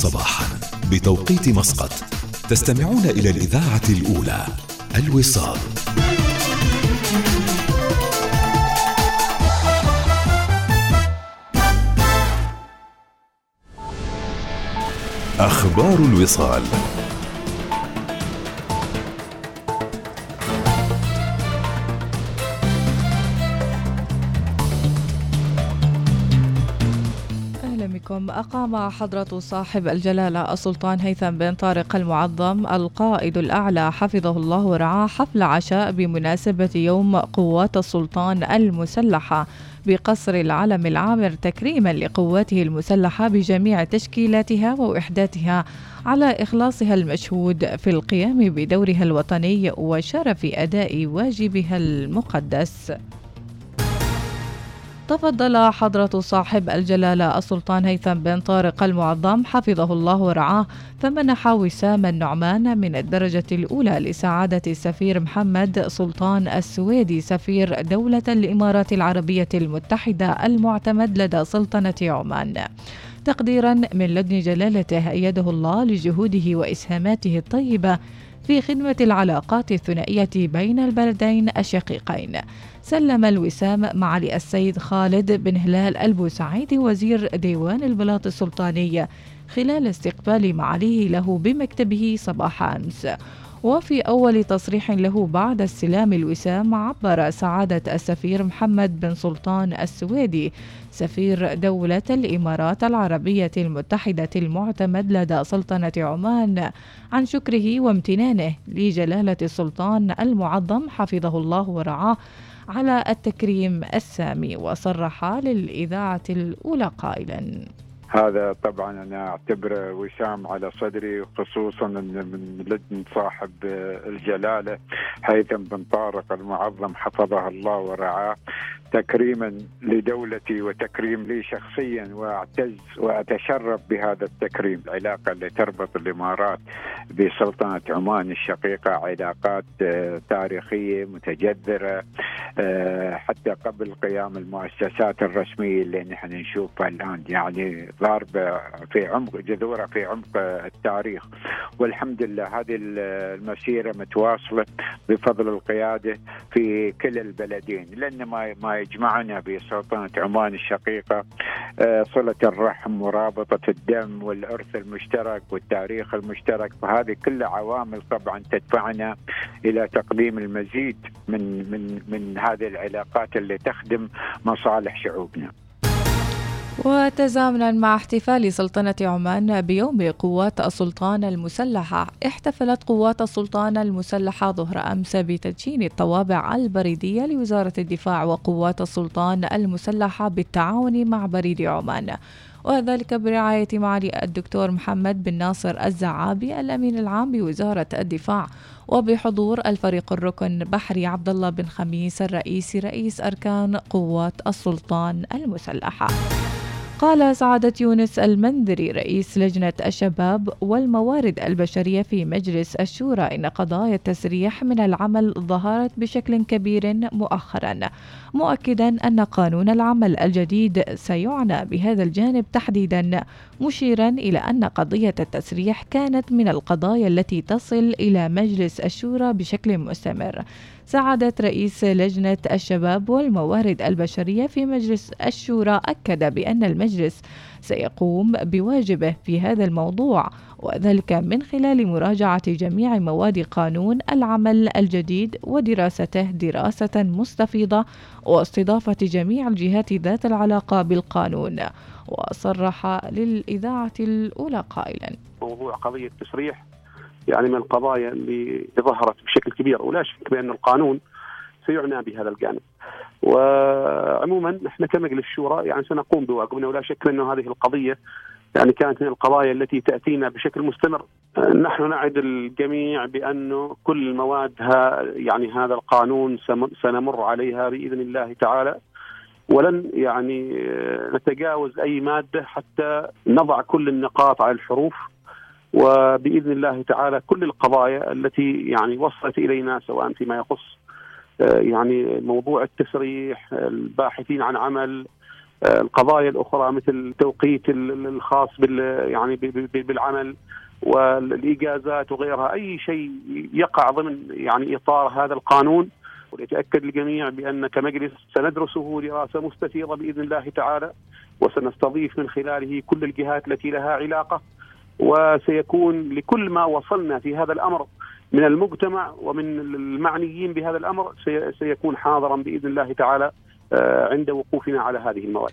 السابعة صباحا بتوقيت مسقط. تستمعون إلى الإذاعة الأولى الوصال. أخبار الوصال. أقام حضرة صاحب الجلالة السلطان هيثم بن طارق المعظم القائد الأعلى حفظه الله ورعاه حفل عشاء بمناسبة يوم قوات السلطان المسلحة بقصر العلم العامر تكريما لقواته المسلحة بجميع تشكيلاتها ووحداتها على إخلاصها المشهود في القيام بدورها الوطني وشرف أداء واجبها المقدس. تفضل حضرة صاحب الجلالة السلطان هيثم بن طارق المعظم حفظه الله ورعاه فمنح وسام النعمان من الدرجة الأولى لسعادة السفير محمد سلطان السويدي سفير دولة الإمارات العربية المتحدة المعتمد لدى سلطنة عمان. تقديرا من لدن جلالته أيده الله لجهوده وإسهاماته الطيبة في خدمة العلاقات الثنائية بين البلدين الشقيقين. سلم الوسام معالي السيد خالد بن هلال البوسعيدي وزير ديوان البلاط السلطاني خلال استقبال معاليه له بمكتبه صباح أمس. وفي أول تصريح له بعد استلام الوسام عبر سعادة السفير محمد بن سلطان السويدي سفير دولة الإمارات العربية المتحدة المعتمد لدى سلطنة عمان عن شكره وامتنانه لجلالة السلطان المعظم حفظه الله ورعاه على التكريم السامي وصرح للإذاعة الأولى قائلاً. هذا طبعا أنا أعتبره وسام على صدري خصوصا من لدن صاحب الجلالة هيثم بن طارق المعظم حفظه الله ورعاه. تكريما لدولتي وتكريم لي شخصيا وأعتز وأتشرف بهذا التكريم العلاقه اللي تربط الإمارات بسلطنة عمان الشقيقة علاقات آه، تاريخية متجذرة آه، حتى قبل قيام المؤسسات الرسمية اللي نحن نشوفها الآن يعني ضاربة في عمق جذورها في عمق التاريخ. والحمد لله هذه المسيرة متواصلة بفضل القيادة في كل البلدين لأن ما ما يجمعنا بسلطنة عمان الشقيقة آه، صلة الرحم ورابطة الدم والأرث المشترك والتاريخ المشترك فهذه كلها عوامل طبعا تدفعنا إلى تقديم المزيد من من من هذه العلاقات اللي تخدم مصالح شعوبنا. وتزامنا مع احتفال سلطنة عمان بيوم قوات السلطان المسلحة. احتفلت قوات السلطان المسلحة ظهر أمس بتدشين الطوابع البريدية لوزارة الدفاع وقوات السلطان المسلحة بالتعاون مع بريد عمان. وذلك برعاية معالي الدكتور محمد بن ناصر الزعابي الأمين العام بوزارة الدفاع. وبحضور الفريق الركن بحري عبد الله بن خميس الرئيسي رئيس أركان قوات السلطان المسلحة. قال سعادة يونس المنذري رئيس لجنة الشباب والموارد البشرية في مجلس الشورى إن قضايا التسريح من العمل ظهرت بشكل كبير مؤخرا مؤكدا أن قانون العمل الجديد سيعنى بهذا الجانب تحديدا مشيرا إلى أن قضية التسريح كانت من القضايا التي تصل إلى مجلس الشورى بشكل مستمر. سعادة رئيس لجنة الشباب والموارد البشرية في مجلس الشورى أكد بأن المجلس سيقوم بواجبه في هذا الموضوع وذلك من خلال مراجعة جميع مواد قانون العمل الجديد ودراسته دراسة مستفيضة واستضافة جميع الجهات ذات العلاقة بالقانون. وصرح للإذاعة الأولى قائلا موضوع قضية التسريح يعني من القضايا اللي ظهرت بشكل كبير ولا شك بأن القانون سيعنى بهذا الجانب. وعموما إحنا كمجلس الشورى يعني سنقوم بواجبنا ولا شك انه هذه القضية يعني كانت من القضايا التي تأتينا بشكل مستمر. نحن نعد الجميع بانه كل موادها يعني هذا القانون سنمر عليها بإذن الله تعالى. ولن يعني نتجاوز أي مادة حتى نضع كل النقاط على الحروف. وبإذن الله تعالى كل القضايا التي يعني وصلت إلينا سواء فيما يخص يعني موضوع التسريح الباحثين عن عمل القضايا الأخرى مثل التوقيت الخاص بال يعني بالعمل والاجازات وغيرها أي شيء يقع ضمن يعني إطار هذا القانون. وليتأكد الجميع بأن كمجلس سندرسه دراسة مستفيضة بإذن الله تعالى وسنستضيف من خلاله كل الجهات التي لها علاقة وسيكون لكل ما وصلنا في هذا الأمر من المجتمع ومن المعنيين بهذا الأمر سيكون حاضرا بإذن الله تعالى آه، عند وقوفنا على هذه المواد.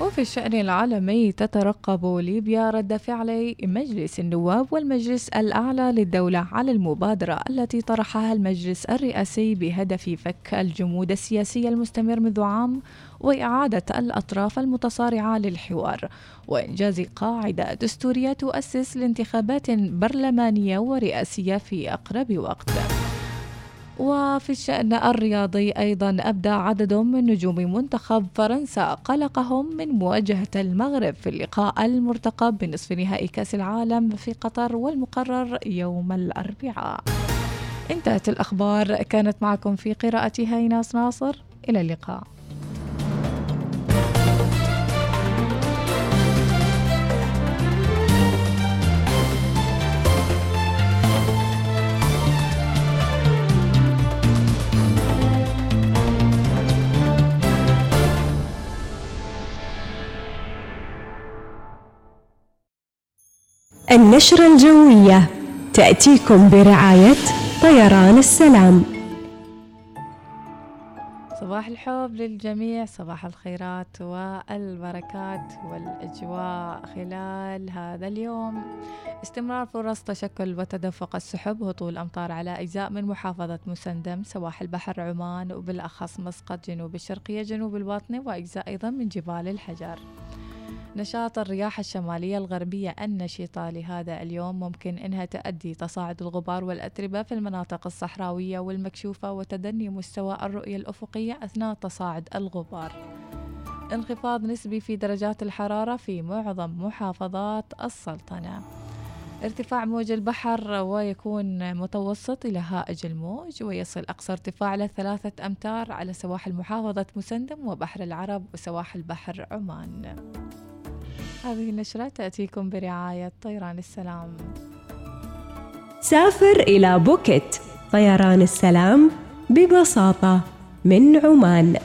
وفي الشأن العالمي تترقب ليبيا رد فعل مجلس النواب والمجلس الأعلى للدولة على المبادرة التي طرحها المجلس الرئاسي بهدف فك الجمود السياسي المستمر منذ عام وإعادة الأطراف المتصارعة للحوار. وإنجاز قاعدة دستورية تؤسس لانتخابات برلمانية ورئاسية في أقرب وقت. وفي الشأن الرياضي أيضا أبدى عدد من نجوم منتخب فرنسا قلقهم من مواجهة المغرب في اللقاء المرتقب بنصف نهائي كأس العالم في قطر والمقرر يوم الأربعاء. انتهت الأخبار. كانت معكم في قراءتها إيناس ناصر. إلى اللقاء. النشرة الجوية. تأتيكم برعاية طيران السلام. صباح الحب للجميع صباح الخيرات والبركات والأجواء خلال هذا اليوم. استمرار فرص تشكل وتدفق السحب هطول أمطار على أجزاء من محافظة مسندم سواحل بحر عمان وبالأخص مسقط جنوب الشرقية جنوب الباطنة وأجزاء أيضا من جبال الحجر. نشاط الرياح الشمالية الغربية النشطة لهذا اليوم ممكن أنها تؤدي تصاعد الغبار والأتربة في المناطق الصحراوية والمكشوفة وتدني مستوى الرؤية الأفقية أثناء تصاعد الغبار. انخفاض نسبي في درجات الحرارة في معظم محافظات السلطنة. ارتفاع موج البحر ويكون متوسط إلى هائج الموج ويصل أقصى ارتفاع لثلاثة أمتار على سواحل محافظة مسندم وبحر العرب وسواحل بحر عمان. هذه النشرة تأتيكم برعاية طيران السلام. سافر إلى بوكيت. طيران السلام ببساطة من عمان.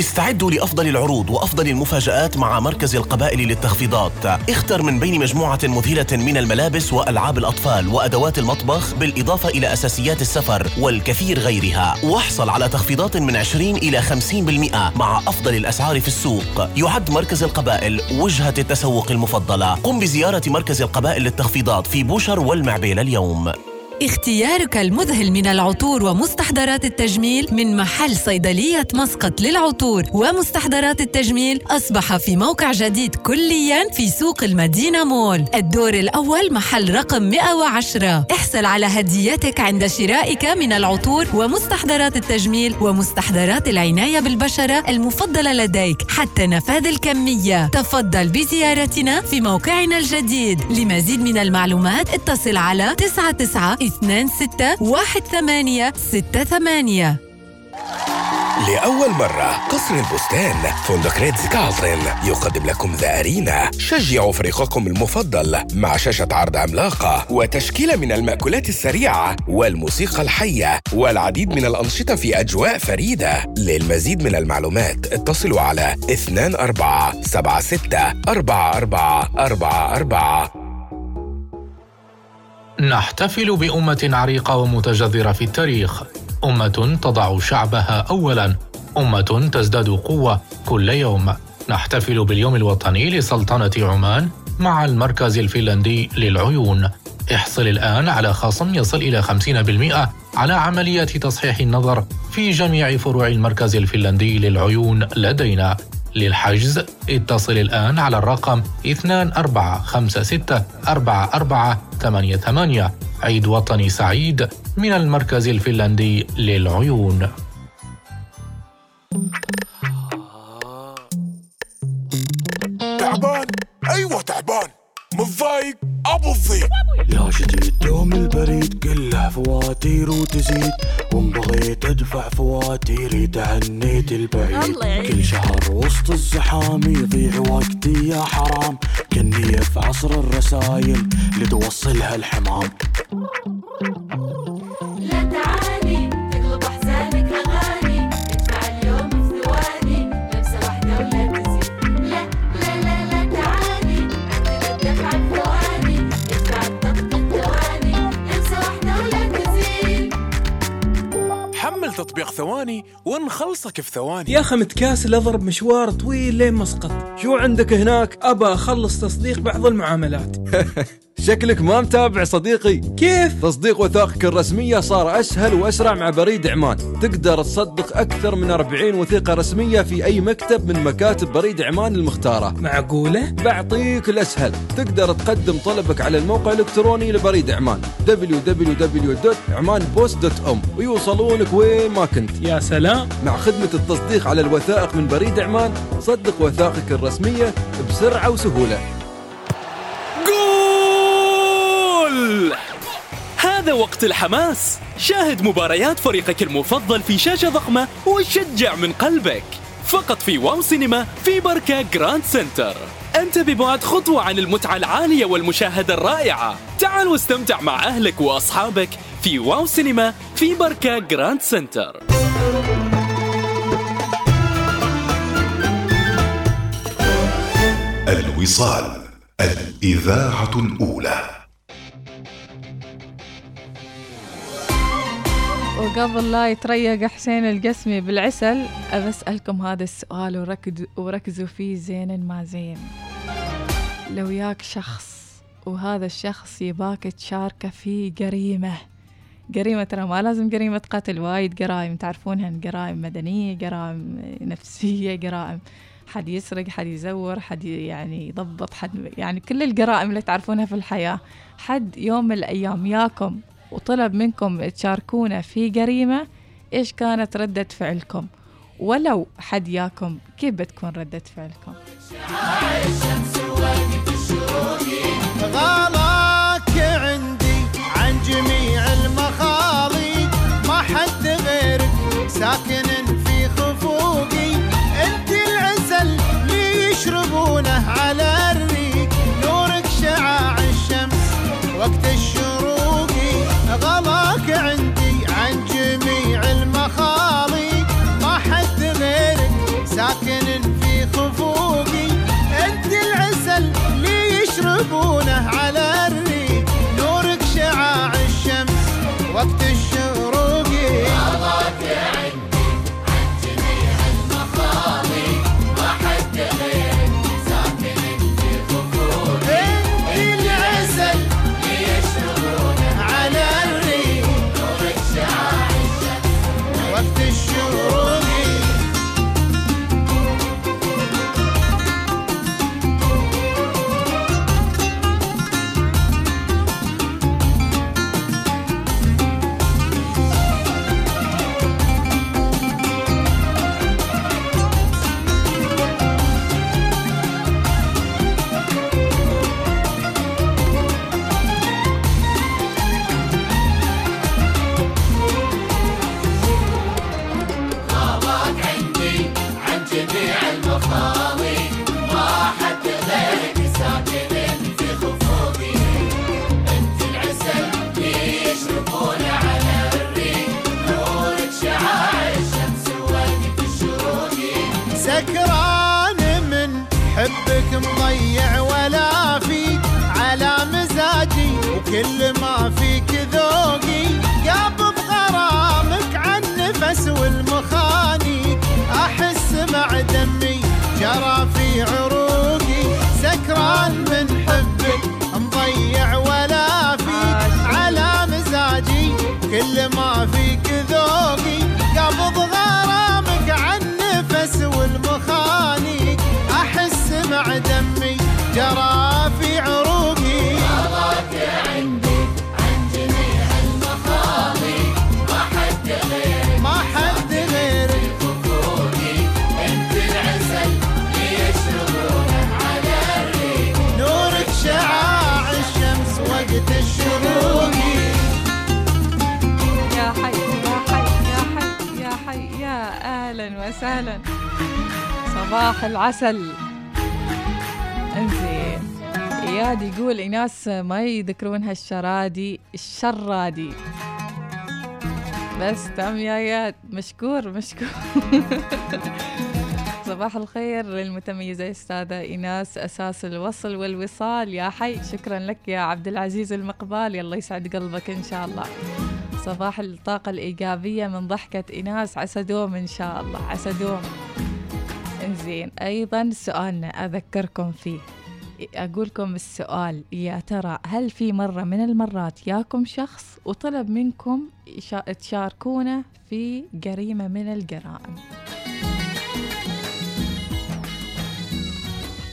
استعدوا لأفضل العروض وأفضل المفاجآت مع مركز القبائل للتخفيضات. اختر من بين مجموعة مذهلة من الملابس وألعاب الأطفال وأدوات المطبخ بالإضافة إلى أساسيات السفر والكثير غيرها. واحصل على تخفيضات من 20 إلى 50% مع أفضل الأسعار في السوق. يعد مركز القبائل وجهة التسوق المفضلة. قم بزيارة مركز القبائل للتخفيضات في بوشر والمعبيل اليوم. اختيارك المذهل من العطور ومستحضرات التجميل من محل صيدلية مسقط للعطور. ومستحضرات التجميل أصبح في موقع جديد كليا في سوق المدينة مول. الدور الأول محل رقم 110 احصل على هديتك عند شرائك من العطور ومستحضرات التجميل ومستحضرات العناية بالبشرة المفضلة لديك حتى نفاذ الكمية. تفضل بزيارتنا في موقعنا الجديد. لمزيد من المعلومات اتصل على 99 اثنان ستة واحد ثمانية ستة ثمانية. لأول مرة قصر البستان فندق ريدز كارلتون يقدم لكم ذا أرينا شجعوا فريقكم المفضل مع شاشة عرض عملاقة وتشكيلة من المأكولات السريعة والموسيقى الحية والعديد من الأنشطة في أجواء فريدة. للمزيد من المعلومات اتصلوا على 24 76 44 44 نحتفل بأمة عريقة ومتجذرة في التاريخ، أمة تضع شعبها أولاً، أمة تزداد قوة كل يوم. نحتفل باليوم الوطني لسلطنة عمان مع المركز الفنلندي للعيون. احصل الآن على خصم يصل إلى 50% على عملية تصحيح النظر في جميع فروع المركز الفنلندي للعيون لدينا للحجز. اتصل الآن على الرقم 24564488 عيد وطني سعيد من المركز الفنلندي للعيون. تعبان. أيوة تعبان. متضايق أبو الضيق يا جديد دوم البريد كله فواتير وتزيد وان بغيت أدفع فواتيري تعنيت البعيد كل شهر وسط الزحام يضيع وقتي يا حرام. كني في عصر الرسايل لتوصلها الحمام. تطبيق ثواني ونخلصك في ثواني. يا أخي متكاسل اضرب مشوار طويل لين مسقط. شو عندك هناك؟ أبى أخلص تصديق بعض المعاملات. شكلك ما متابع صديقي. كيف؟ تصديق وثائقك الرسمية صار أسهل وأسرع مع بريد عمان. تقدر تصدق أكثر من 40 وثيقة رسمية في أي مكتب من مكاتب بريد عمان المختارة. معقولة؟ بعطيك الأسهل. تقدر تقدم طلبك على الموقع الإلكتروني لبريد عمان. www.عمانبوست.ام ويوصلونك وين ما كنت. يا سلام. مع خدمة التصديق على الوثائق من بريد عمان صدق وثائقك الرسمية بسرعة وسهولة. هذا وقت الحماس. شاهد مباريات فريقك المفضل في شاشة ضخمة وشجع من قلبك. فقط في Wow Cinema في بركة Grand Center. أنت ببعد خطوة عن المتعة العالية والمشاهدة الرائعة. تعال واستمتع مع أهلك وأصحابك في Wow Cinema في بركة Grand Center. الوصال الإذاعة الأولى. وقبل لا يتريق حسين القسمي بالعسل أسألكم هذا السؤال وركزوا, وركزوا فيه زين ما زين. لو ياك شخص وهذا الشخص يباك تشاركه في جريمة جريمة ترى ما لازم جريمة قتل وايد جرائم تعرفونها جرائم مدنية جرائم نفسية جرائم حد يسرق حد يزور حد يعني يضبط حد يعني كل الجرائم اللي تعرفونها في الحياة. حد يوم من الأيام ياكم وطلب منكم تشاركونا في جريمة إيش كانت ردة فعلكم؟ ولو حد ياكم كيف بتكون ردة فعلكم؟ صباح العسل. انزين إياد يقول ايناس ما يذكرونها الشرادي الشرادي. بس تم يا إياد مشكور مشكور. صباح الخير للمتميزة أستاذة إيناس أساس الوصل والوصال. يا حي شكرا لك يا عبد العزيز المقبال. الله يسعد قلبك إن شاء الله. صباح الطاقة الإيجابية من ضحكة إيناس عسى دوم إن شاء الله عسى دوم إنزين أيضا سؤالنا أذكركم فيه. أقولكم السؤال يا ترى هل في مرة من المرات ياكم شخص وطلب منكم تشاركونه في جريمة من الجرائم؟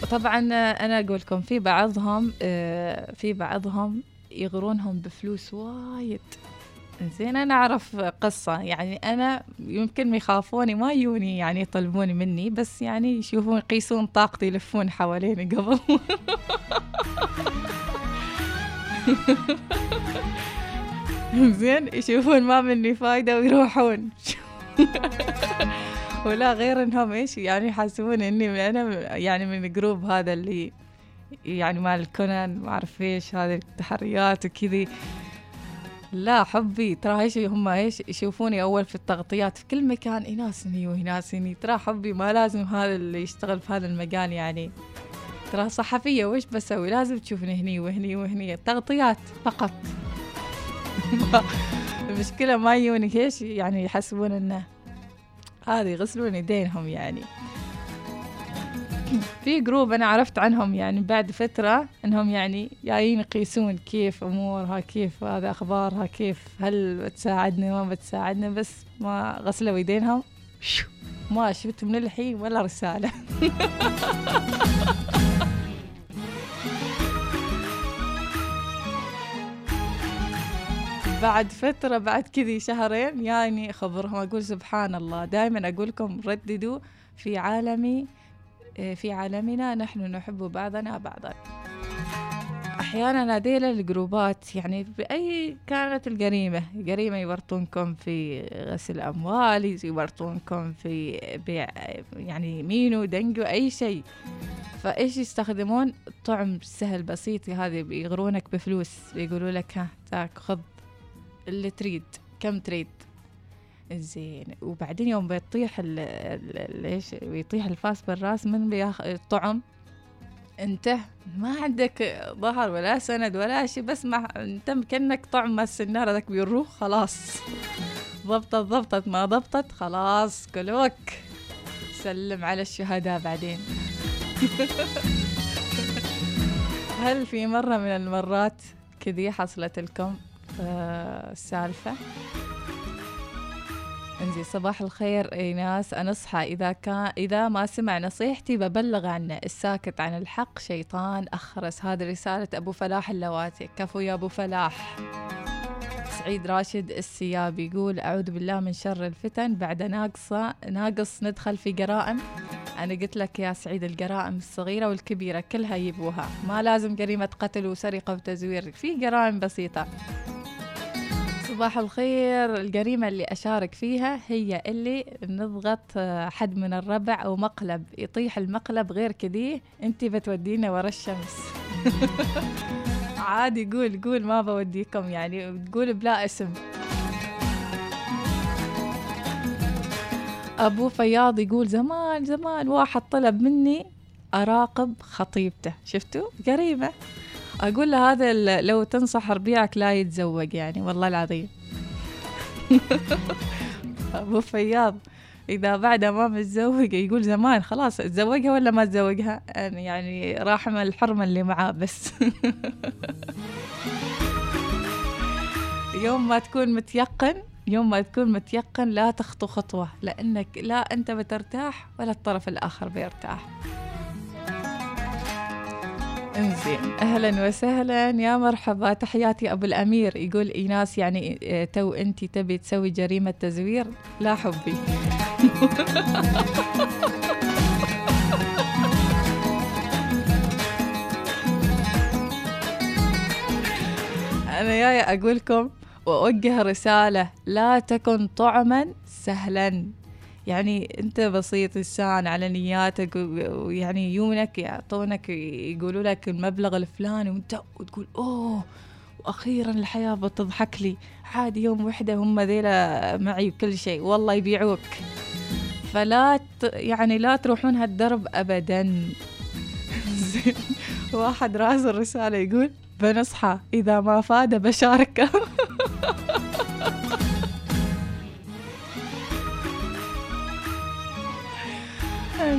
وطبعا أنا أقول لكم في بعضهم آه، في بعضهم يغرونهم بفلوس وايد. زين أنا أعرف قصة. يعني أنا يمكن يخافوني ما يوني يعني يطلبون مني بس يعني يشوفون يقيسون طاقتي يلفون حواليني قبل. زين يشوفون ما مني فايدة ويروحون. ولا غير إنهم إيش يعني يحسبون إني أنا يعني من الجروب هذا اللي يعني مال كونان ما أعرف إيش هذه التحريات وكذي. لا حبي ترى إيش هم إيش يشوفوني أول في التغطيات في كل مكان يناسني ويناسني ترى حبي ما لازم هذا اللي يشتغل في هذا المجال يعني. ترى صحفية وش بسوي؟ لازم تشوفني هني وهني وهني تغطيات فقط. المشكلة ما يجوني إيش يعني يحسبون إنه هذه يغسلون يدينهم يعني. في جروب أنا عرفت عنهم يعني بعد فترة إنهم يعني جايين يقيسون كيف أمورها كيف هذا أخبارها كيف هل بتساعدنا ما بتساعدنا بس ما غسلوا يدينهم. شو، ما شفت من الحين ولا رسالة. بعد فترة بعد كذي شهرين يعني أخبرهم أقول سبحان الله دائما أقول لكم رددوا في عالمي في عالمنا نحن نحب بعضنا بعضا. أحيانا هذيل الجروبات يعني بأي كانت الجريمة جريمة يورطونكم في غسل أموال يورطونكم في بيع يعني مينو دنجو أي شيء. فإيش يستخدمون؟ طعم سهل بسيط هذه بيغرونك بفلوس بيقولوا لك ها تاك خذ اللي تريد كم تريد. زين. وبعدين يوم بيطيح إيش بيطيح الفاس بالراس من بياخذ الطعم أنت ما عندك ظهر ولا سند ولا شيء بس ما أنت كأنك طعم مال السنارة ذاك بيروح خلاص. ضبطت ضبطت ما ضبطت خلاص كلوك. سلم على الشهداء بعدين. هل في مرة من المرات كذي حصلت لكم آه، السالفة انزين صباح الخير إيناس. أنصحى إذا كان إذا ما سمع نصيحتي ببلغ عنه الساكت عن الحق. شيطان أخرس. هذه رسالة أبو فلاح اللواتي. كفو يا أبو فلاح. سعيد راشد السيابي يقول أعوذ بالله من شر الفتن. بعد ناقصة ناقص ندخل في جرائم. أنا قلت لك يا سعيد الجرائم الصغيرة والكبيرة كلها يبوها. ما لازم جريمة قتل وسرقة وتزوير. في جرائم بسيطة. صباح الخير. الجريمة اللي أشارك فيها هي اللي نضغط آه، حد من الربع أو مقلب يطيح المقلب غير كذي. أنت بتودينا ورا الشمس. عادي قول قول ما بوديكم يعني. تقول بلا اسم. أبو فياض يقول زمان زمان واحد طلب مني أراقب خطيبته. شفتوا؟ جريمة. أقول له هذا لو تنصح ربيعك لا يتزوج يعني والله العظيم. أبو فياض إذا بعدها ما متزوج يقول زمان خلاص تزوجها ولا ما تزوجها؟ أنا يعني راحم الحرمة اللي معاه بس. يوم ما تكون متيقن يوم ما تكون متيقن لا تخطو خطوة لأنك لا أنت بترتاح ولا الطرف الآخر بيرتاح. انزين أهلا وسهلا. يا مرحبا. تحياتي أبو الأمير. يقول إيناس يعني آه، تو أنت تبي تسوي جريمة تزوير؟ لا حبي. أنا جاية أقولكم وأوجه رسالة لا تكن طعما سهلا. يعني أنت بسيط إنسان على نياتك ويعني يونك يعطونك يقولوا لك المبلغ الفلاني وأنت وتقول أوه وأخيرا الحياة بتضحك لي. عادي يوم وحدة هم ذيلا معي وكل شيء. والله يبيعوك. فلا ت... يعني لا تروحون هالدرب زين. واحد راسل رسالة يقول بنصحى إذا ما فاد بشاركه.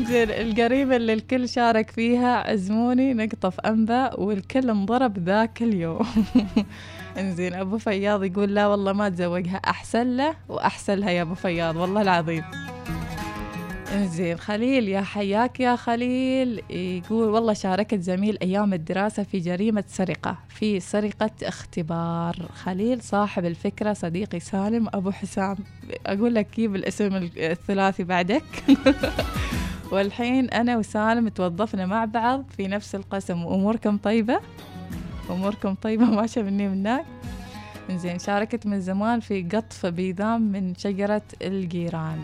زين القريبة اللي الكل شارك فيها عزموني نقطف أنبا والكل انضرب ذاك اليوم. إنزين أبو فياض يقول لا والله ما تزوجها أحسن له وأحسن لها يا أبو فياض والله العظيم. إنزين خليل يا حياك يا خليل يقول والله شاركت زميل أيام الدراسة في جريمة سرقة في سرقة اختبار. خليل صاحب الفكرة صديقي سالم أبو حسام. أقول لك جيب الاسم الثلاثي بعدك. والحين أنا وسالم توظفنا مع بعض في نفس القسم وأموركم طيبة؟ أموركم طيبة ماشية مني منك زين شاركت من زمان في قطف بيضام من شجرة الجيران.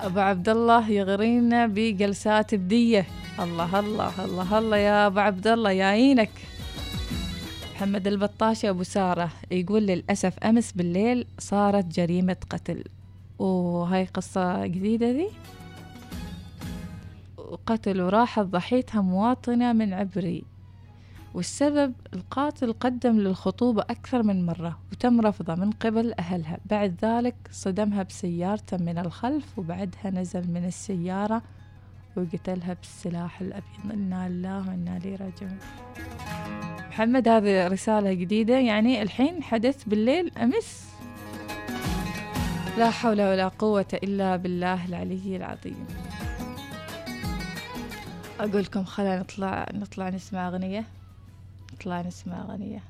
أبو عبد الله يغرينا بجلسات بدية. الله الله الله الله يا أبو عبد الله يعينك محمد البطاشي أبو سارة يقول للأسف أمس بالليل صارت جريمة قتل. وهاي قصة جديدة ذي؟ قتل وراحت ضحيتها مواطنة من عبري والسبب القاتل قدم للخطوبة أكثر من مرة وتم رفضه من قبل أهلها. بعد ذلك صدمها بسيارته من الخلف وبعدها نزل من السيارة وقتلها بالسلاح الأبيض. إنا لله وإنا إليه راجعون. محمد هذه رسالة جديدة. يعني الحين حدث بالليل أمس. لا حول ولا قوة إلا بالله العلي العظيم. أقول لكم خلينا نطلع نطلع نسمع أغنية. نطلع نسمع أغنية.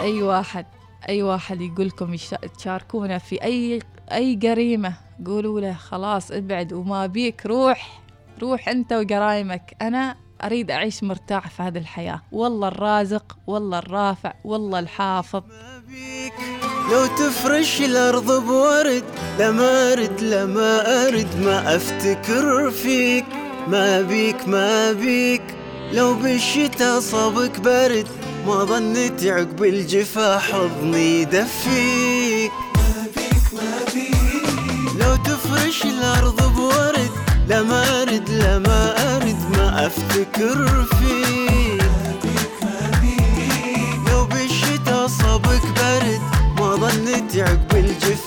أي واحد أي واحد يقول لكم تشاركونا في أي أي جريمة قولوا له خلاص ابعد وما بيك روح. روح أنت وجرايمك أنا أريد أعيش مرتاح في هذه الحياة. والله الرازق والله الرافع والله الحافظ. لو تفرش الأرض بورد لما أرد لما أرد ما أفتكر فيك ما بيك ما بيك. لو بالشتا صابك برد ما ظنيت عقب الجفا حضني يدفيك لو تفرش الأرض بورد لما أرد لما أرد ما أفتكر فيك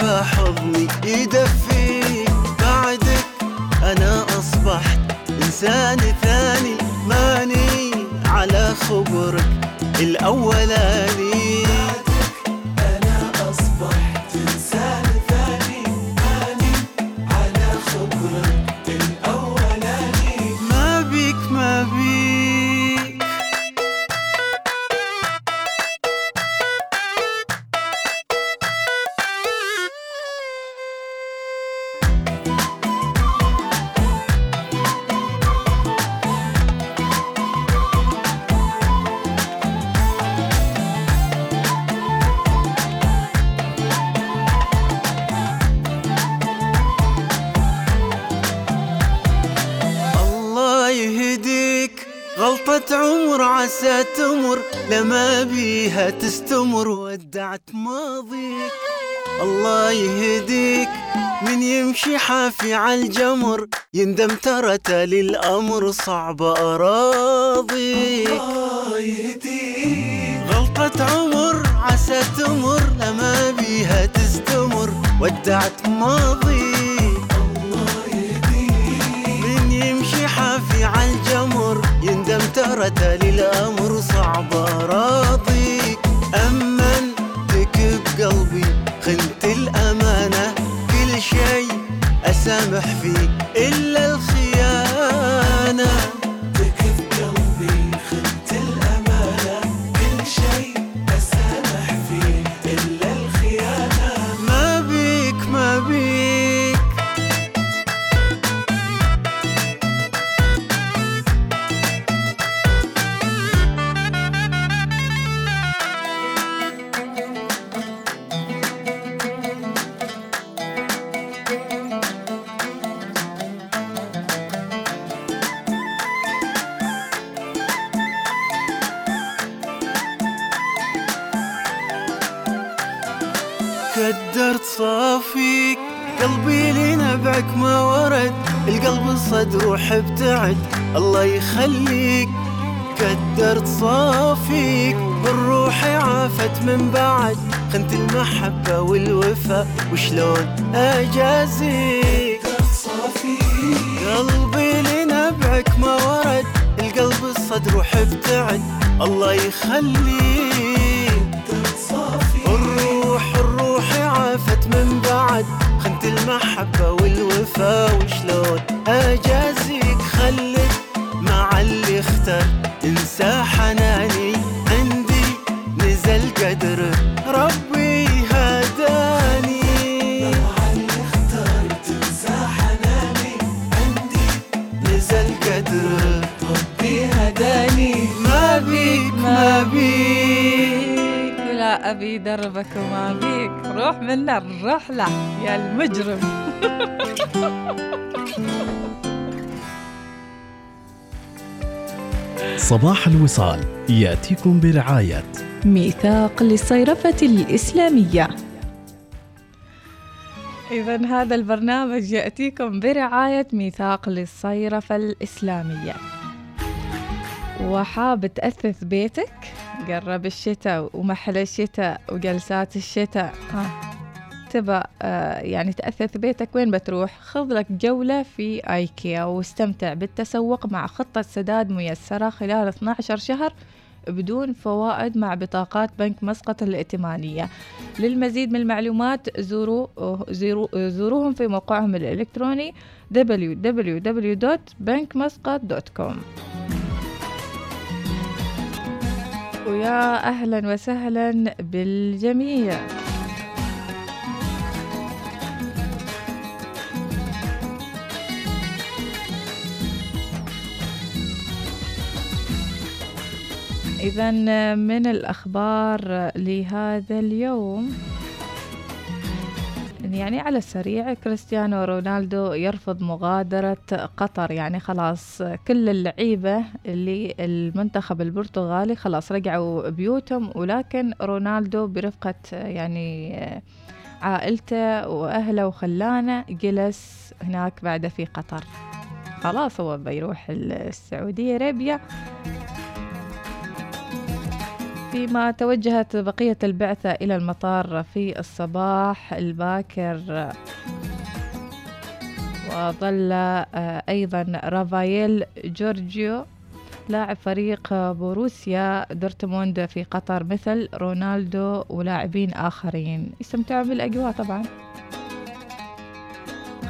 حضني يدفيك بعدك أنا أصبحت إنسان ثاني ماني على خبرك. الأولاني الله يهديك. من يمشي حافي على الجمر يندم ترى تالي الأمر صعب أراضيك الله يهديك. غلطة عمر عسى تمر لما بيها تستمر. ودعت ماضيك من يمشي حافي على الجمر يندم ترى تالي الأمر صعب أراضيك أمن اختار تنسى حناني عندي نزل قدر ربي هداني. قدر ربي هداني. ما بيك ما بيك. ولا أبي دربك وما بيك. روح منا الرحلة يا المجرم. صباح الوصال يأتيكم برعاية. ميثاق للصيرفة الإسلامية. إذا هذا البرنامج يأتيكم برعاية ميثاق للصيرفة الإسلامية. وحاب تأثث بيتك؟ قرب الشتاء ومحل الشتاء وجلسات الشتاء. ها. تبى آه، يعني تأثث بيتك وين بتروح؟ خذ لك جولة في آيكيا واستمتع بالتسوق مع خطة سداد ميسرة خلال 12 شهر بدون فوائد مع بطاقات بنك مسقط الائتمانية. للمزيد من المعلومات زوروا زوروا- زوروهم في موقعهم الإلكتروني www.bankmasqat.com ويا أهلا وسهلا بالجميع. إذا من الأخبار لهذا اليوم يعني على السريع كريستيانو رونالدو يرفض مغادرة قطر. يعني خلاص كل اللعيبة اللي المنتخب البرتغالي خلاص رجعوا بيوتهم ولكن رونالدو برفقة يعني عائلته وأهله وخلانه جلس هناك بعد في قطر. خلاص هو بيروح السعودية أرابيا. فيما توجهت بقية البعثة إلى المطار في الصباح الباكر. وظل آه، أيضا رافائيل جورجيو لاعب فريق بوروسيا دورتموند في قطر مثل رونالدو ولاعبين آخرين. يستمتعون بالأجواء طبعا.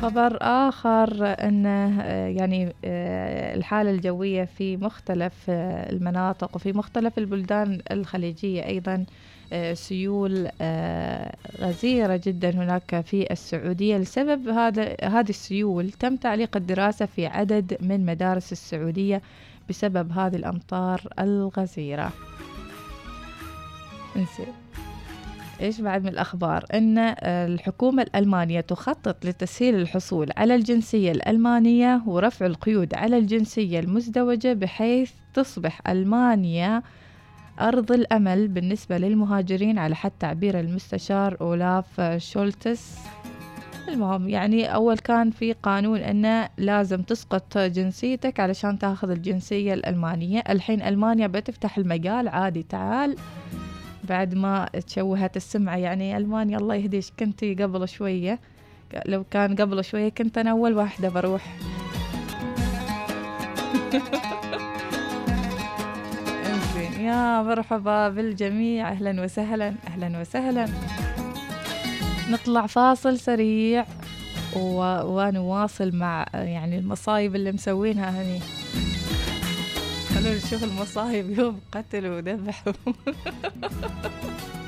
خبر آخر أن آه، يعني آه، الحالة الجوية في مختلف آه، المناطق وفي مختلف البلدان الخليجية أيضا سيول غزيرة جدا هناك في السعودية. لسبب هذا هذه السيول تم تعليق الدراسة في عدد من مدارس السعودية بسبب هذه الأمطار الغزيرة. انزين. إيش بعد من الأخبار؟ إن آه، الحكومة الألمانية تخطط لتسهيل الحصول على الجنسية الألمانية ورفع القيود على الجنسية المزدوجة بحيث تصبح ألمانيا أرض الأمل بالنسبة للمهاجرين على حد تعبير المستشار أولاف شولتس. المهم يعني أول كان في قانون انه لازم تسقط جنسيتك علشان تاخذ الجنسية الألمانية. الحين ألمانيا بتفتح المجال. عادي تعال. بعد ما تشوهت السمعة. يعني ألمانيا الله يهديش كنتي قبل شوية. لو كان قبل شوية كنت أنا أول واحدة بروح. إنزين. يا مرحبا بالجميع. أهلا وسهلا. أهلا وسهلا. نطلع فاصل سريع و... ونواصل مع يعني المصايب اللي مسوينها هني. خلونا نشوف المصايب يوم قتل وذبح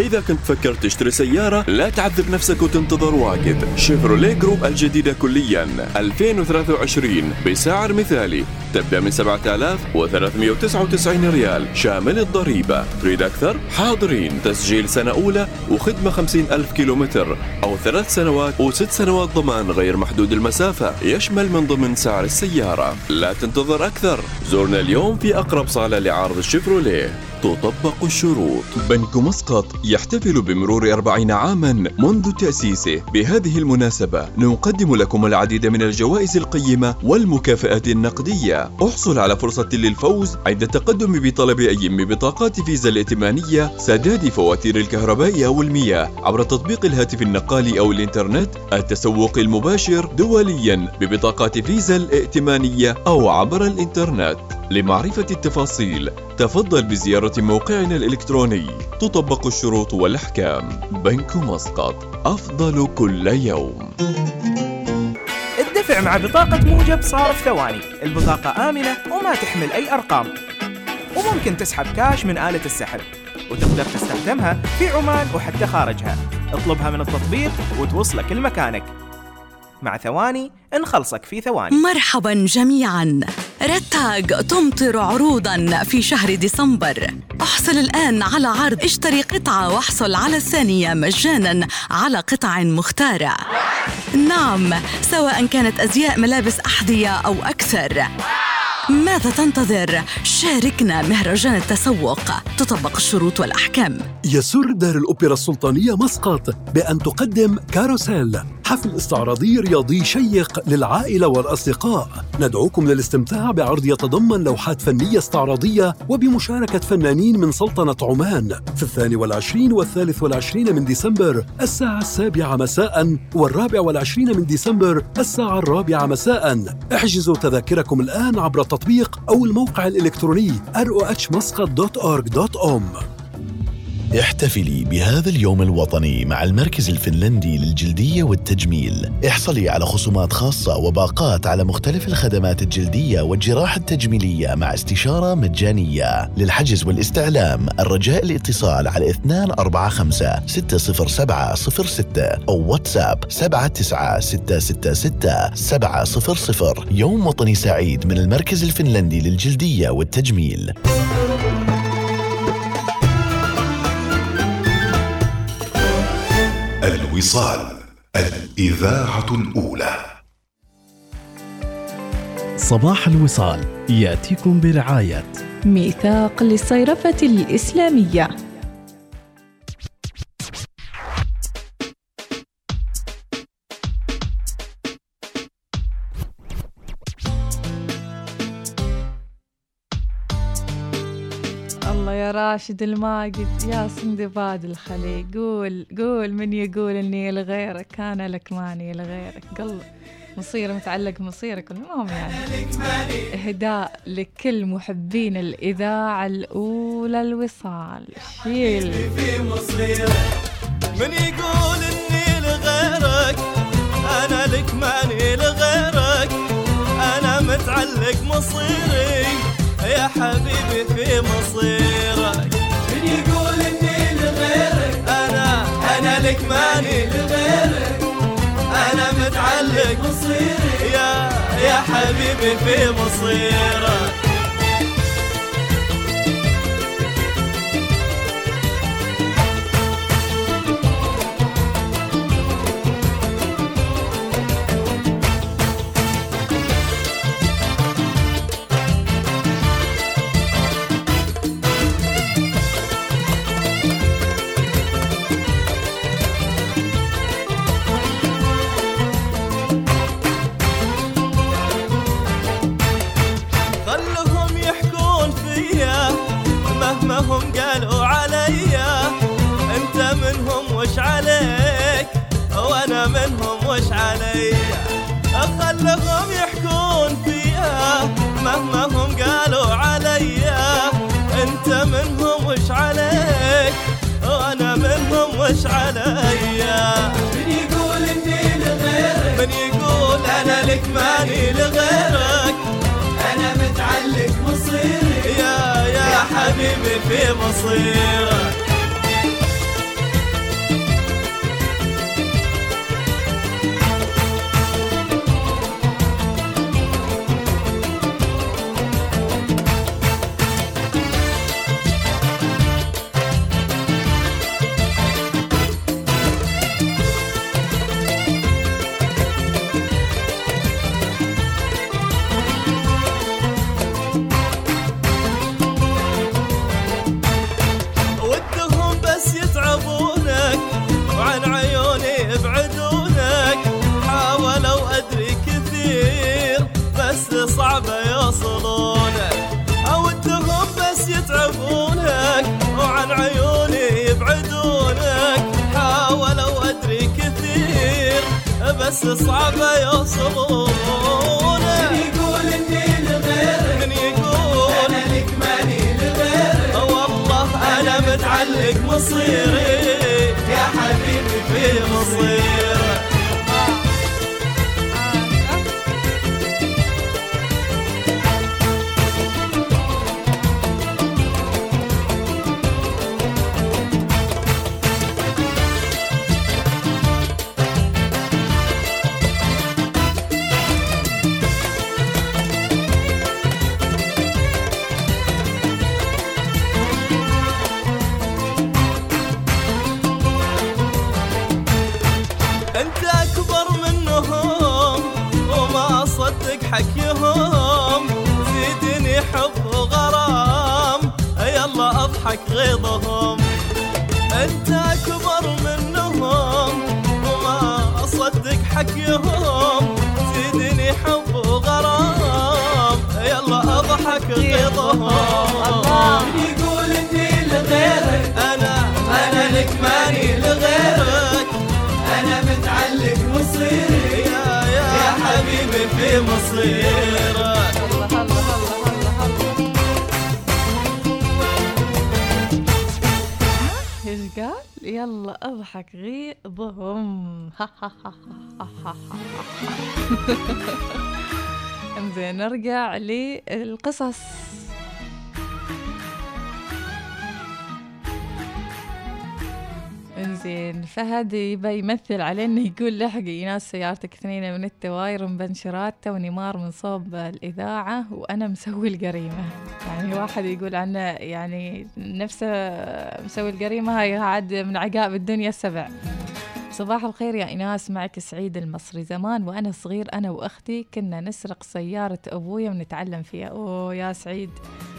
إذا كنت تفكر تشتري سيارة لا تعذب نفسك وتنتظر واجد شيفروليه Groove الجديدة كليا. 2023 بسعر مثالي. تبدأ من 7399 ريال. شامل الضريبة. تريد أكثر؟ حاضرين. تسجيل سنة أولى وخدمة 50 ألف كيلومتر أو ثلاث سنوات وست سنوات ضمان غير محدود المسافة. يشمل من ضمن سعر السيارة. لا تنتظر أكثر. زورنا اليوم في أقرب صالة لعرض الشيفروليه. تطبق الشروط. بنك مسقط يحتفل بمرور أربعين عاما منذ تأسيسه. بهذه المناسبة نقدم لكم العديد من الجوائز القيمة والمكافآت النقدية. احصل على فرصة للفوز عند التقدم بطلب أي من بطاقات فيزا الائتمانية سداد فواتير الكهرباء أو المياه عبر تطبيق الهاتف النقالي أو الإنترنت التسوق المباشر دوليا ببطاقات فيزا الائتمانية أو عبر الإنترنت. لمعرفة التفاصيل تفضل بزيارة موقعنا الإلكتروني تطبق الشروط والأحكام. بنك مسقط أفضل كل يوم. الدفع مع بطاقة موجب صار في ثواني. البطاقة آمنة وما تحمل أي أرقام. وممكن تسحب كاش من آلة السحب وتقدر تستخدمها في عمان وحتى خارجها. اطلبها من التطبيق وتوصلك لمكانك. مع ثواني نخلصك في ثواني. مرحبا جميعا. رتاج تمطر عروضا في شهر ديسمبر. أحصل الآن على عرض اشتري قطعة واحصل على الثانية مجانا على قطع مختارة. نعم سواء كانت أزياء ملابس أحذية أو أكثر. ماذا تنتظر؟ شاركنا مهرجان التسوق. تطبق الشروط والأحكام. يسر دار الأوبرا السلطانية مسقط بأن تقدم كاروسيل. حفل استعراضي رياضي شيق للعائلة والأصدقاء. ندعوكم للاستمتاع بعرض يتضمن لوحات فنية استعراضية وبمشاركة فنانين من سلطنة عمان. في الثاني والعشرين والثالث والعشرين من ديسمبر الساعة السابعة مساء والرابع والعشرين من ديسمبر الساعة الرابعة مساء. احجزوا تذاكركم الآن عبر التطبيق أو الموقع الإلكتروني rohmuscat.org.om احتفلي بهذا اليوم الوطني مع المركز الفنلندي للجلدية والتجميل. احصلي على خصومات خاصة وباقات على مختلف الخدمات الجلدية والجراحة التجميلية مع استشارة مجانية. للحجز والاستعلام الرجاء الاتصال على 245 607 06 أو واتساب 79 666 700 يوم وطني سعيد من المركز الفنلندي للجلدية والتجميل. الوصال الإذاعة الأولى. صباح الوصال يأتيكم برعاية. ميثاق للصيرفة الإسلامية. يا راشد الماجد يا سندباد الخلي قول قول من يقول إني لغيرك أنا لك ماني لغيرك قلب مصير متعلق مصيرك المهم يعني. إهداء لكل محبين الإذاعة الأولى الوصال. شيل. في مصيرك من يقول إني لغيرك أنا لك ماني لغيرك أنا متعلق مصيري يا حبيبي في مصيرك لك ماني لغيرك أنا متعلق مصيري يا يا حبيبي في مصيرك. يقول أنا لك ماني لغيرك. أنا متعلق مصيري. يا يا حبيبي في مصيرك. بس صعبة يوصلونه من يقول إني لغيرك من يقول أنا لك ماني لغيرك. والله أنا متعلق مصيري. يا حبيبي في مصيري في مصيرك إيش قال؟ يلا أضحك غيظهم. إنزين نرجع للقصص انزين فهد يبى يمثل علينا يقول لحقي ناس سيارتك اثنين من التواير مبنشرات توني مار من صوب الإذاعة وأنا مسوي الجريمة يعني واحد يقول عنه يعني نفسه مسوي الجريمة هاي عاد من عقاب الدنيا السبع. صباح الخير يا إناس معك سعيد المصري. زمان وأنا صغير أنا وأختي كنا نسرق سيارة أبويا ونتعلم فيها. أوه يا سعيد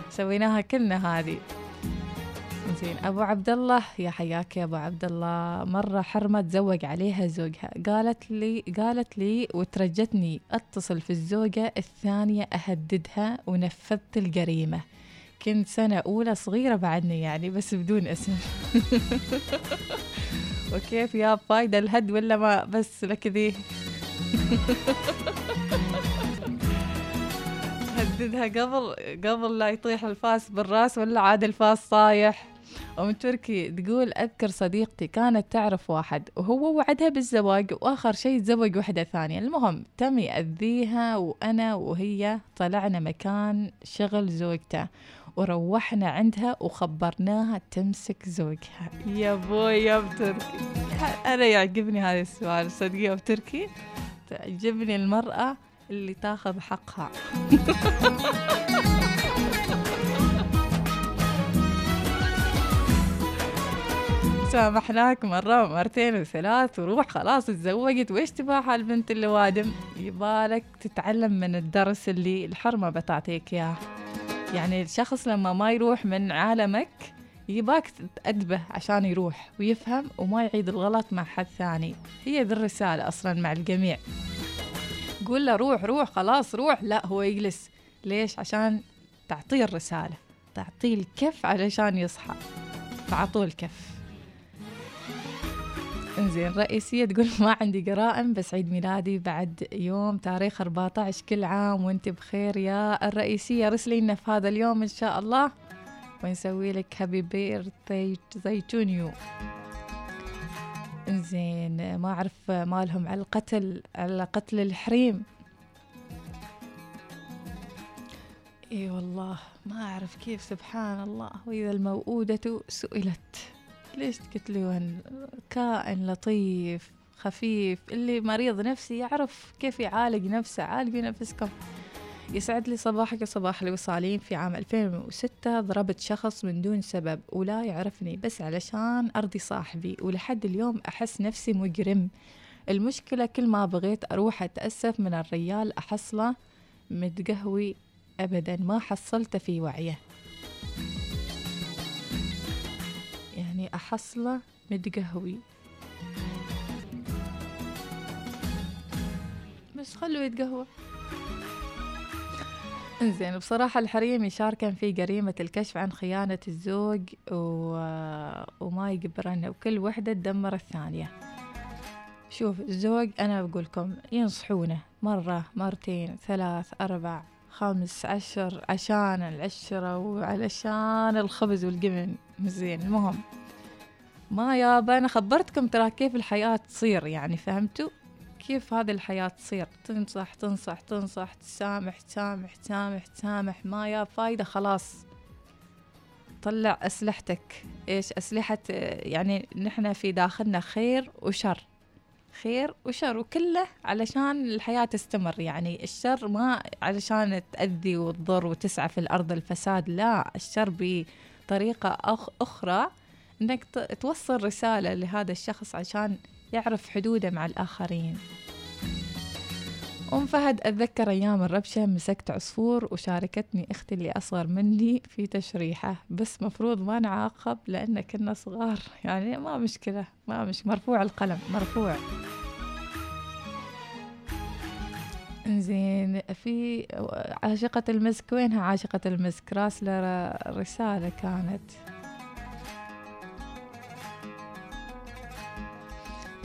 سويناها كلنا هذه. زين. أبو عبد الله يا حياك يا أبو عبد الله مرة حرمه تزوج عليها زوجها. قالت لي قالت لي وترجتني أتصل في الزوجة الثانية أهددها ونفذت الجريمة. كنت سنة أولى صغيرة بعدني يعني بس بدون اسم. وكيف يا فايدة الهد ولا ما؟ بس لكذي هددها قبل قبل لا يطيح الفاس بالراس ولا عاد الفاس صايح. أم تركي تقول أذكر صديقتي كانت تعرف واحد وهو وعدها بالزواج وآخر شيء تزوج وحدة ثانية. المهم تم يأذيها وأنا وهي طلعنا مكان شغل زوجته وروحنا عندها وخبرناها تمسك زوجها. يا بوي يا أم تركي. أنا يعجبني هذا السؤال صدقي يا أم تركي؟ تعجبني المرأة اللي تاخذ حقها. سامحناك مرة ومرتين وثلاث وروح خلاص اتزوجت وإيش تباها البنت اللي وادم يبالك تتعلم من الدرس اللي الحرمة بتعطيك إياه. يعني الشخص لما ما يروح من عالمك يباك تأدبه عشان يروح ويفهم وما يعيد الغلط مع حد ثاني. هي ذي الرسالة أصلا مع الجميع. قول له روح روح خلاص روح. لا هو يجلس. ليش؟ عشان تعطيه الرسالة تعطيه الكف علشان يصحى. فعطوه الكف. انزين رئيسية تقول ما عندي جرائم بس عيد ميلادي بعد يوم تاريخ 14 كل عام وأنت بخير يا الرئيسية. رسلي لنا في هذا اليوم إن شاء الله. ونسوي لك happy birthday to you انزين ما أعرف مالهم على القتل على قتل الحريم. إي والله ما أعرف كيف سبحان الله. وإذا الموءودة سئلت. ليش تقتلون كائن لطيف خفيف اللي مريض نفسي يعرف كيف يعالج نفسه عالجوا نفسكم. يسعد لي صباحك صباح الوصالين في عام 2006 ضربت شخص من دون سبب ولا يعرفني بس علشان أرضي صاحبي ولحد اليوم أحس نفسي مجرم. المشكلة كل ما بغيت أروح أتأسف من الريال أحصله متقهوي أبدا ما حصلته في وعيه. يعني أحصله متقهوي بس خلوه يتقهوى. إنزين بصراحة الحريم يشاركن في جريمة الكشف عن خيانة الزوج و... وما يقبرن وكل وحدة تدمر الثانية. شوف الزوج أنا بقول لكم ينصحونه مرة مرتين ثلاث أربع خمس عشر عشان العشرة وعلشان الخبز والجبن زين المهم. ما يابا أنا خبرتكم ترى كيف الحياة تصير يعني فهمتوا؟ كيف هذه الحياة تصير؟ تنصح تنصح تنصح تسامح تسامح تسامح تسامح ما يا فايدة خلاص. طلع أسلحتك. إيش؟ أسلحة يعني نحن في داخلنا خير وشر. خير وشر وكله علشان الحياة تستمر. يعني الشر ما علشان تأذي وتضر وتسعى في الأرض الفساد لا. الشر بطريقة أخ أخرى إنك ت- توصل رسالة لهذا الشخص عشان يعرف حدوده مع الآخرين. أم فهد أتذكر أيام الربشة مسكت عصفور وشاركتني أختي اللي أصغر مني في تشريحه بس مفروض ما نعاقب لأن كنا صغار. يعني ما مشكلة ما مش مرفوع القلم مرفوع. إنزين في عاشقة المسك وينها عاشقة المسك؟ راسلة رسالة كانت.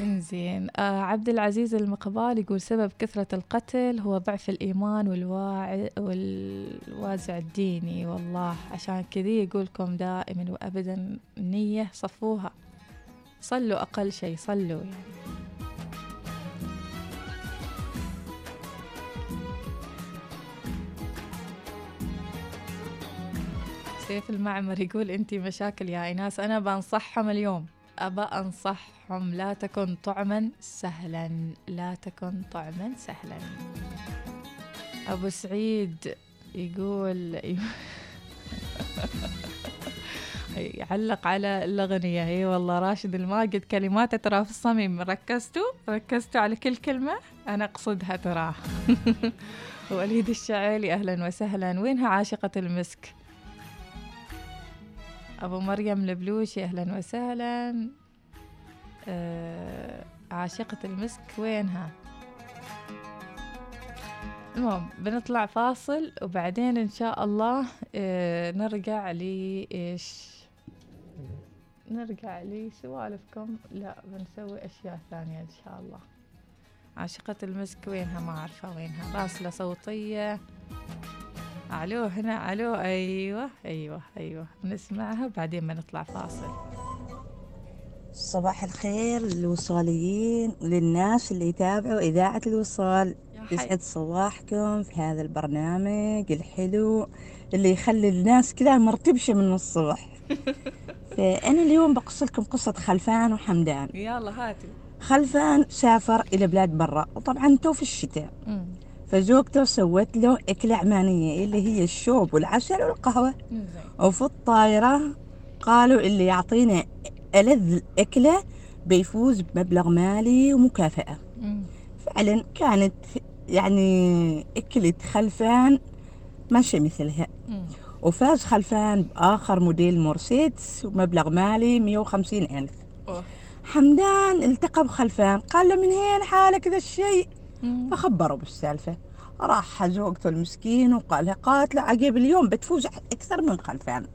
إنزين. آه عبد العزيز المقبال يقول سبب كثرة القتل هو ضعف الإيمان والواع والوازع الديني. والله عشان كذي يقولكم دائما وأبدا النية صفوها. صلوا أقل شيء صلوا. يعني سيف المعمر يقول انتي مشاكل يا إيناس أنا بنصحهم اليوم. ابى أنصحهم لا تكن طعما سهلا لا تكن طعما سهلا. أبو سعيد يقول يعلق على الأغنية. إي والله راشد الماجد كلماته ترى في الصميم. ركزتوا؟ ركزتوا على كل كلمة؟ أنا أقصدها ترى. وليد الشعيلي أهلا وسهلا. وينها عاشقة المسك؟ أبو مريم البلوشي أهلا وسهلا. آه عاشقة المسك وينها؟ المهم بنطلع فاصل وبعدين إن شاء الله آه نرجع لي إيش نرجع لي سوالفكم لا بنسوي أشياء ثانية إن شاء الله. عاشقة المسك وينها؟ ما أعرفها وينها. راسلة صوتية. ألو هنا ألو أيوه أيوه أيوه نسمعها بعدين بنطلع فاصل. صباح الخير للوصاليين وللناس اللي يتابعوا إذاعة الوصال. يسعد صباحكم في هذا البرنامج الحلو اللي يخلي الناس كذا مرتبشة من الصبح. فأنا اليوم بقص لكم قصة خلفان وحمدان. يلا هاتي خلفان سافر إلى بلاد برا وطبعا تو في الشتاء. فزوجته سوت له أكلة عمانية اللي هي الشوب والعسل والقهوة. وفي الطايرة قالوا اللي يعطينا ألذ الأكلة بيفوز بمبلغ مالي ومكافأة. فعلا كانت يعني أكلة خلفان ماشي مثلها. وفاز خلفان بآخر موديل مرسيدس ومبلغ مالي 150 ألف. حمدان التقى بخلفان قال له من هين حالك ذا الشيء؟ فخبروا بالسالفة. راح زوجته المسكين وقال لها قالت له عقب اليوم بتفوز أكثر من خلفان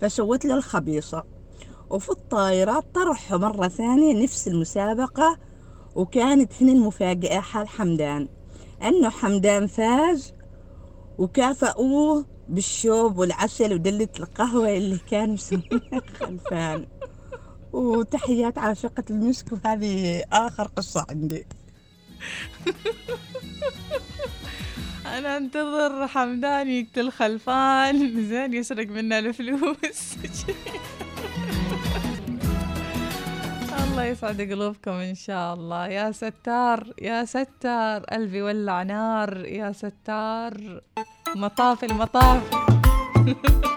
فسوت له الخبيصة. وفي الطائرة طرحوا مرة ثانية نفس المسابقة وكانت هنا المفاجأة حال حمدان. أنه حمدان فاز وكافأوه بالشوب والعسل ودلة القهوة اللي كان مسويها خلفان. وتحيات على شقة المسك وهذه آخر قصة عندي. أنا أنتظر حمدان يقتل خلفان. زين يسرق منا الفلوس. الله يسعد قلوبكم إن شاء الله. يا ستار يا ستار قلبي ولع نار. يا ستار مطاف المطاف.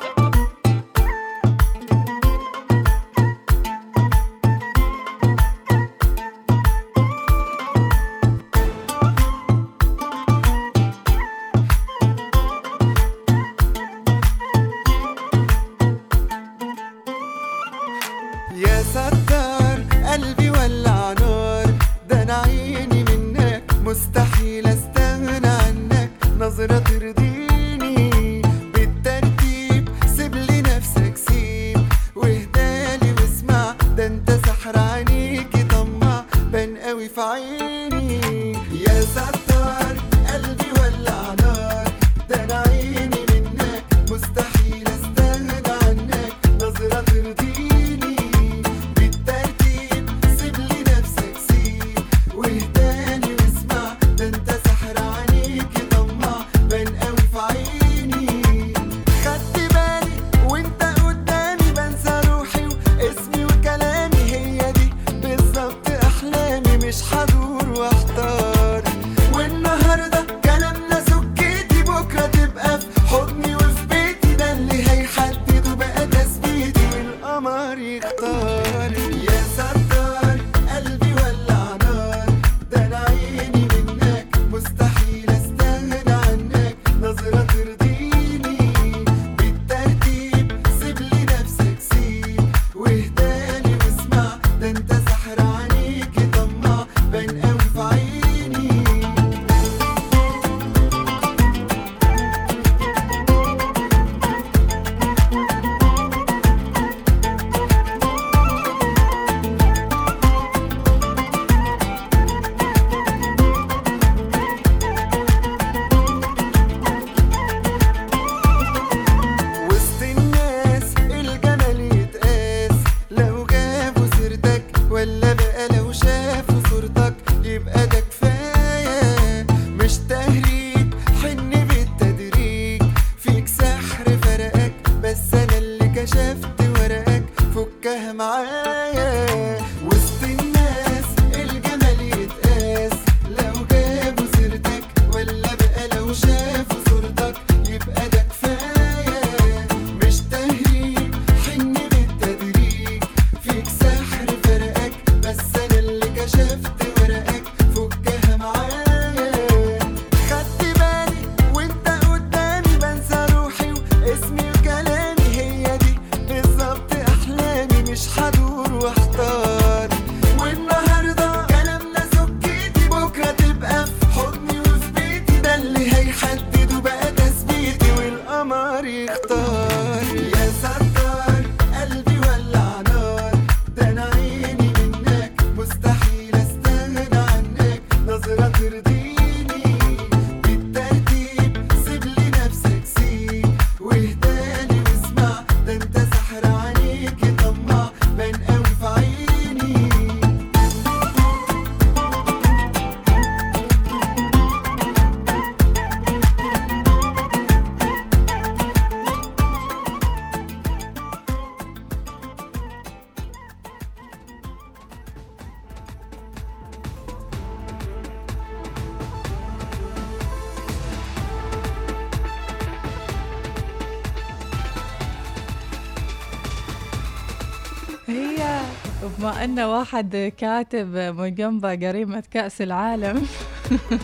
ان واحد كاتب من جريمة كأس العالم.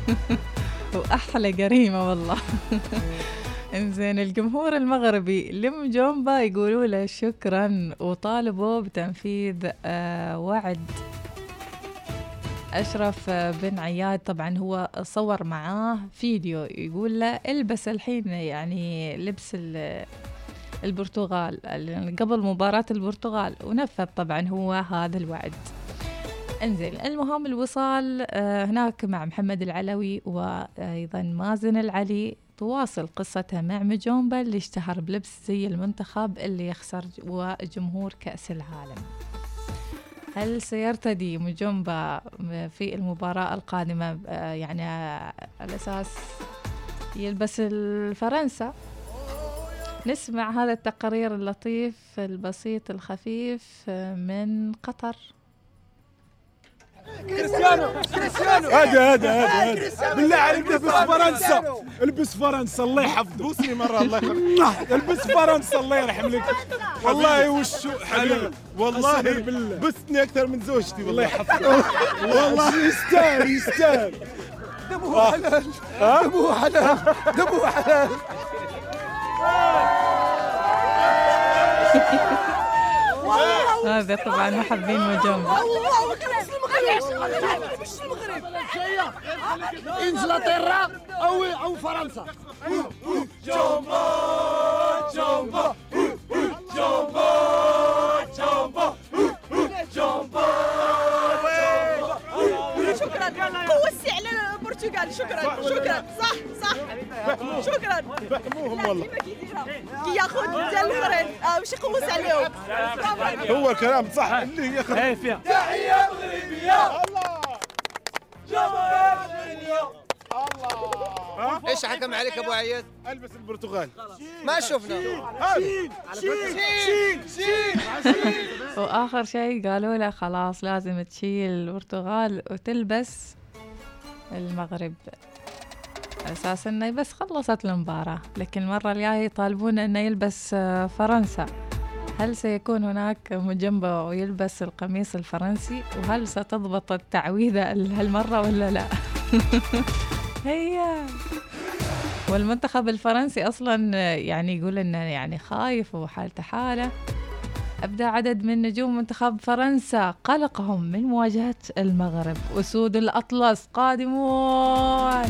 وأحلى جريمة والله. إنزين الجمهور المغربي لم جنبه يقولوا له شكرا وطالبوا بتنفيذ آه، وعد أشرف بن عياد. طبعا هو صور معاه فيديو يقول له إلبس الحين يعني لبس البرتغال ال- قبل مباراة البرتغال ونفذ طبعا هو هذا الوعد. انزين المهم الوصال آه، هناك مع محمد العلوي وأيضا مازن العلي تواصل قصتها مع مجومبا اللي اشتهر بلبس زي المنتخب اللي يخسر وجمهور كأس العالم. هل سيرتدي مجومبا في المباراة القادمة؟ آه، يعني على أساس يلبس الفرنسا؟ نسمع هذا التقرير اللطيف البسيط الخفيف آه، من قطر. كريستيانو كريستيانو. هذا هذا هذا بالله عليك البس فرنسا. البس فرنسا الله يحفظك. بوسني مرة الله يخليك. البس فرنسا الله يرحم لك والله وش حلال والله بالله. بستني أكثر من زوجتي والله يحفظك. والله. يستاهل يستاهل. دمه حلال. دمه حلال. دمه حلال. هذا طبعا محبين مجومبا إنجلترا أو أو فرنسا. جومبا جومبا جومبا جومبا جومبا شكرا. قوسي على البرتغال شكرا شكرا. صح صح. شكرا. فهموهم والله ياخذ الاخرين آه، باش يقوس عليهم هو الكلام صح اللي ياخذ. فيها. تحية مغربية الله جمهور مغربية الله. إيش حكم عليك أبو عياد؟ ألبس البرتغال ما شفنا. شين شين شين شين وآخر شيء قالوا له خلاص لازم تشيل البرتغال وتلبس المغرب. أساس إنه بس خلصت المباراة لكن المرة الجاية يطالبون إنه يلبس آه، فرنسا. هل سيكون هناك مجنبة ويلبس القميص الفرنسي؟ وهل ستضبط التعويذة هالمرة ولا لا؟ هيا! والمنتخب الفرنسي أصلا يعني يقول إنه يعني خايف وحالته حالة. أبدى عدد من نجوم منتخب فرنسا قلقهم من مواجهة المغرب. أسود الأطلس قادمون!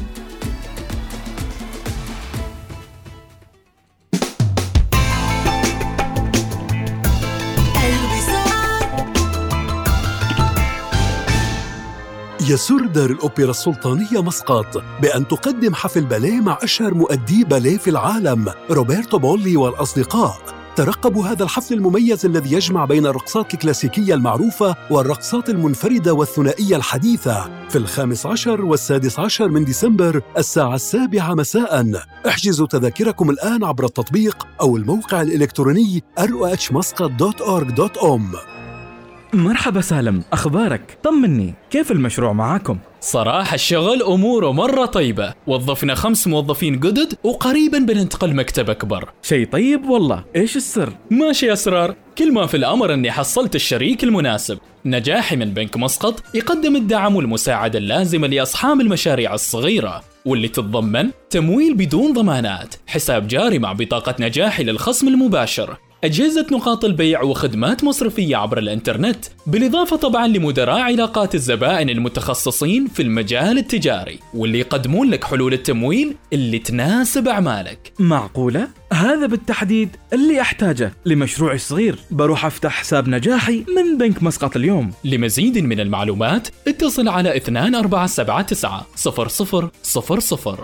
يسر دار الأوبرا السلطانية مسقط بأن تقدم حفل باليه مع أشهر مؤدي باليه في العالم روبرتو بولي والأصدقاء. ترقبوا هذا الحفل المميز الذي يجمع بين الرقصات الكلاسيكية المعروفة والرقصات المنفردة والثنائية الحديثة. في الخامس عشر والسادس عشر من ديسمبر الساعة السابعة مساء. احجزوا تذاكركم الآن عبر التطبيق أو الموقع الإلكتروني rohmuscat.org.om مرحبا سالم أخبارك؟ طمني كيف المشروع معاكم؟ صراحة الشغل أموره مرة طيبة. وظفنا خمس موظفين جدد وقريبا بننتقل مكتب أكبر. شيء طيب والله. إيش السر؟ ماشي أسرار. كل ما في الأمر أني حصلت الشريك المناسب. نجاحي من بنك مسقط يقدم الدعم والمساعدة اللازمة لأصحاب المشاريع الصغيرة واللي تتضمن تمويل بدون ضمانات حساب جاري مع بطاقة نجاحي للخصم المباشر أجهزة نقاط البيع وخدمات مصرفية عبر الإنترنت بالإضافة طبعا لمدراء علاقات الزبائن المتخصصين في المجال التجاري واللي يقدمون لك حلول التمويل اللي تناسب أعمالك. معقولة؟ هذا بالتحديد اللي أحتاجه لمشروعي الصغير. بروح أفتح حساب نجاحي من بنك مسقط اليوم. لمزيد من المعلومات اتصل على 2479 0000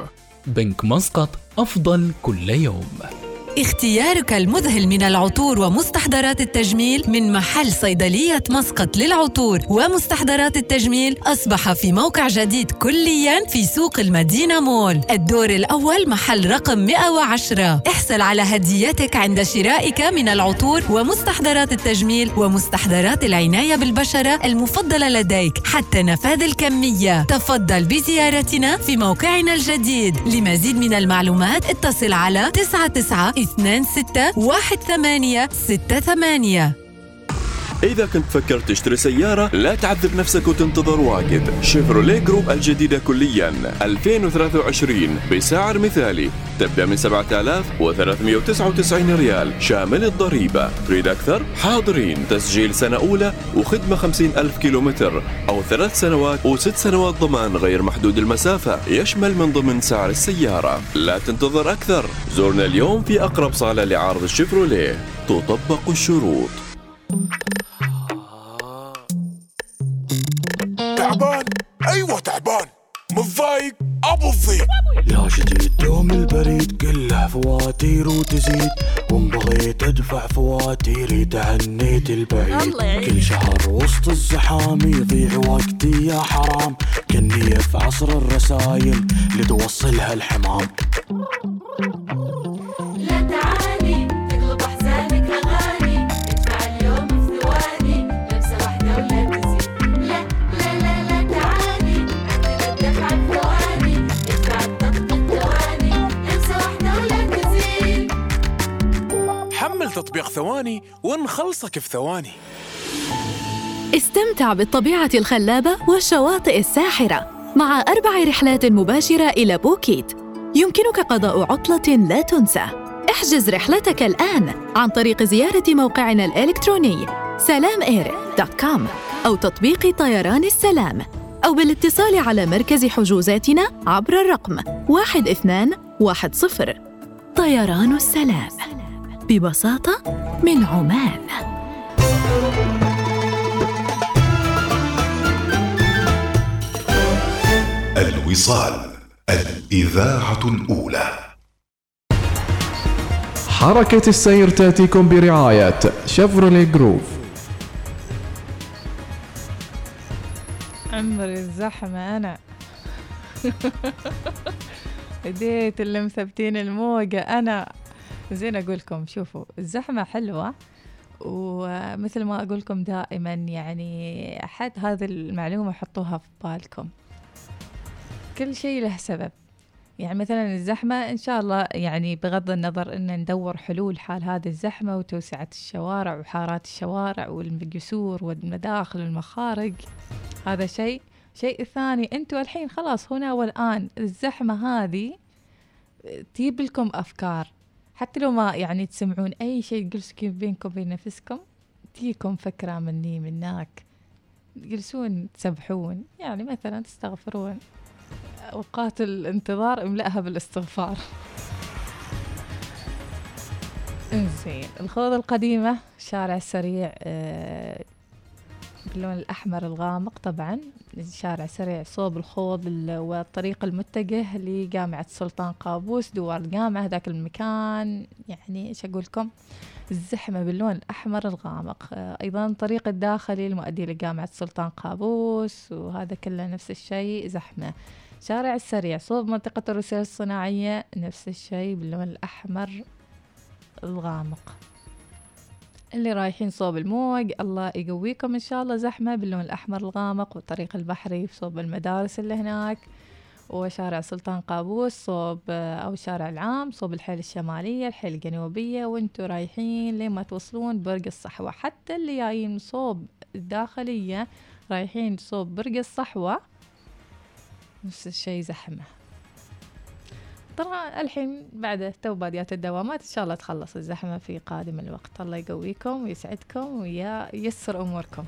بنك مسقط أفضل كل يوم. اختيارك المذهل من العطور ومستحضرات التجميل من محل صيدلية مسقط للعطور. ومستحضرات التجميل أصبح في موقع جديد كليا في سوق المدينة مول. الدور الأول محل رقم 110 احصل على هديتك عند شرائك من العطور ومستحضرات التجميل ومستحضرات العناية بالبشرة المفضلة لديك حتى نفاذ الكمية. تفضل بزيارتنا في موقعنا الجديد. لمزيد من المعلومات اتصل على 99 اثنان ستة واحد ثمانية ستة ثمانية. إذا كنت تفكر تشتري سيارة لا تعذب نفسك وتنتظر واجد شيفروليه Groove الجديدة كليا. 2023 بسعر مثالي. تبدأ من 7399 ريال. شامل الضريبة. تريد أكثر؟ حاضرين. تسجيل سنة أولى وخدمة 50 ألف كيلومتر أو ثلاث سنوات وست سنوات ضمان غير محدود المسافة. يشمل من ضمن سعر السيارة. لا تنتظر أكثر. زورنا اليوم في أقرب صالة لعرض الشيفروليه. تطبق الشروط. متضايق أبو الضيق يا جديد دوم البريد كله فواتير وتزيد. وان بغيت أدفع فواتيري تهنيت البعيد. كل شهر وسط الزحام يضيع وقتي يا حرام. كني في عصر الرسايل لتوصلها الحمام. تطبيق ثواني ونخلصك في ثواني. استمتع بالطبيعة الخلابة والشواطئ الساحرة مع أربع رحلات مباشرة إلى بوكيت. يمكنك قضاء عطلة لا تنسى. احجز رحلتك الآن عن طريق زيارة موقعنا الإلكتروني سلاماير.com أو تطبيق طيران السلام أو بالاتصال على مركز حجوزاتنا عبر الرقم 1210 طيران السلام. ببساطة من عمان. الوصال الإذاعة الأولى. حركة السير تأتيكم برعاية شيفرولي جروف عمري الزحمة أنا. بديت اللي مثبتين الموجة أنا. زين أقولكم شوفوا الزحمة حلوة ومثل ما أقولكم دائما يعني حد هذه المعلومة حطوها في بالكم. كل شيء له سبب. يعني مثلا الزحمة إن شاء الله يعني بغض النظر أن ندور حلول حال هذه الزحمة وتوسعة الشوارع وحارات الشوارع والجسور والمداخل والمخارج هذا شيء. شيء ثاني أنتوا الحين خلاص هنا والآن الزحمة هذه تجيب لكم أفكار. حتى لو ما يعني تسمعون أي شيء كيف بينكم وبين نفسكم تجيكم فكرة مني مناك تجلسون تسبحون. يعني مثلا تستغفرون. أوقات الانتظار املأها بالاستغفار. إنزين. الخوض القديمة شارع السريع آه، باللون الأحمر الغامق طبعا شارع سريع صوب الخوض ال- والطريق المتجه لجامعة سلطان قابوس دوار الجامعة هذاك المكان. يعني إيش أقول لكم؟ الزحمة باللون الأحمر الغامق. آه، أيضا الطريق الداخلي المؤدي لجامعة سلطان قابوس وهذا كله نفس الشيء زحمة. شارع السريع صوب منطقة الروسية الصناعية نفس الشيء باللون الأحمر الغامق. اللي رايحين صوب الموج. الله يقويكم إن شاء الله. زحمة باللون الأحمر الغامق والطريق البحري في صوب المدارس اللي هناك. وشارع سلطان قابوس صوب أو الشارع العام صوب الحيل الشمالية الحيل الجنوبية. وانتوا رايحين لين ما توصلون برج الصحوة. حتى اللي جايين صوب الداخلية رايحين صوب برج الصحوة. نفس الشيء زحمة. ترى الحين بعد تو باديات الدوامات إن شاء الله تخلص الزحمة في قادم الوقت. الله يقويكم ويسعدكم وييسر أموركم.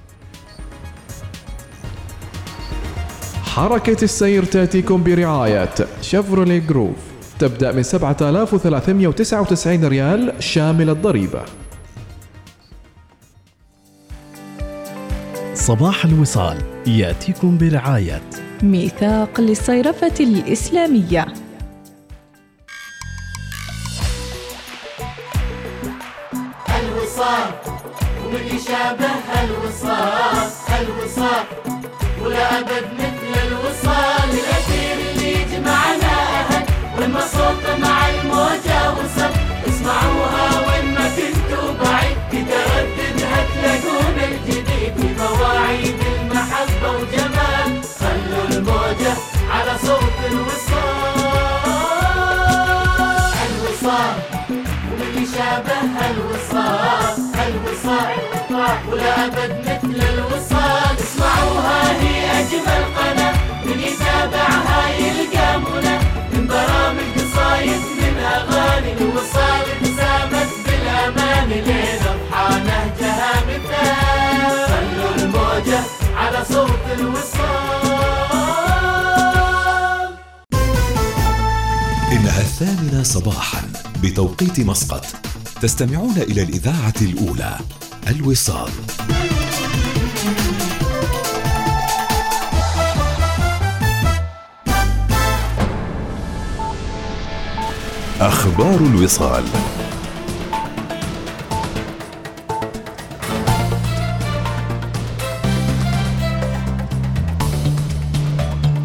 حركة السير تأتيكم برعاية شيفروليه Groove تبدأ من 7399 ريال شامل الضريبة. صباح الوصال. يأتيكم برعاية. ميثاق للصيرفة الإسلامية. ومن يشابه الوصال الوصال. ولا أبد مثل الوصال. الاثير اللي يجمعنا أهل والمصوت مع الموجة وصل. اسمعوها وين ما كنتوا بعيد. تترددها تلاقون الجديد في مواعيد المحبة وجمال. خلوا الموجة على صوت الوصال. الوصال. ومن يشابه الوصال. الوصال ولا أبد مثل الوصال. اسمعوها هي أجمل قناة. من يتابعها يلقى منى من برامج قصايد من أغاني الوصال. ابتسامت بالأمان لين اضحى نهجها مثال. خلوا الموجة على صوت الوصال. إنها الثامنة صباحا بتوقيت مسقط. تستمعون إلى الإذاعة الأولى الوصال. أخبار الوصال.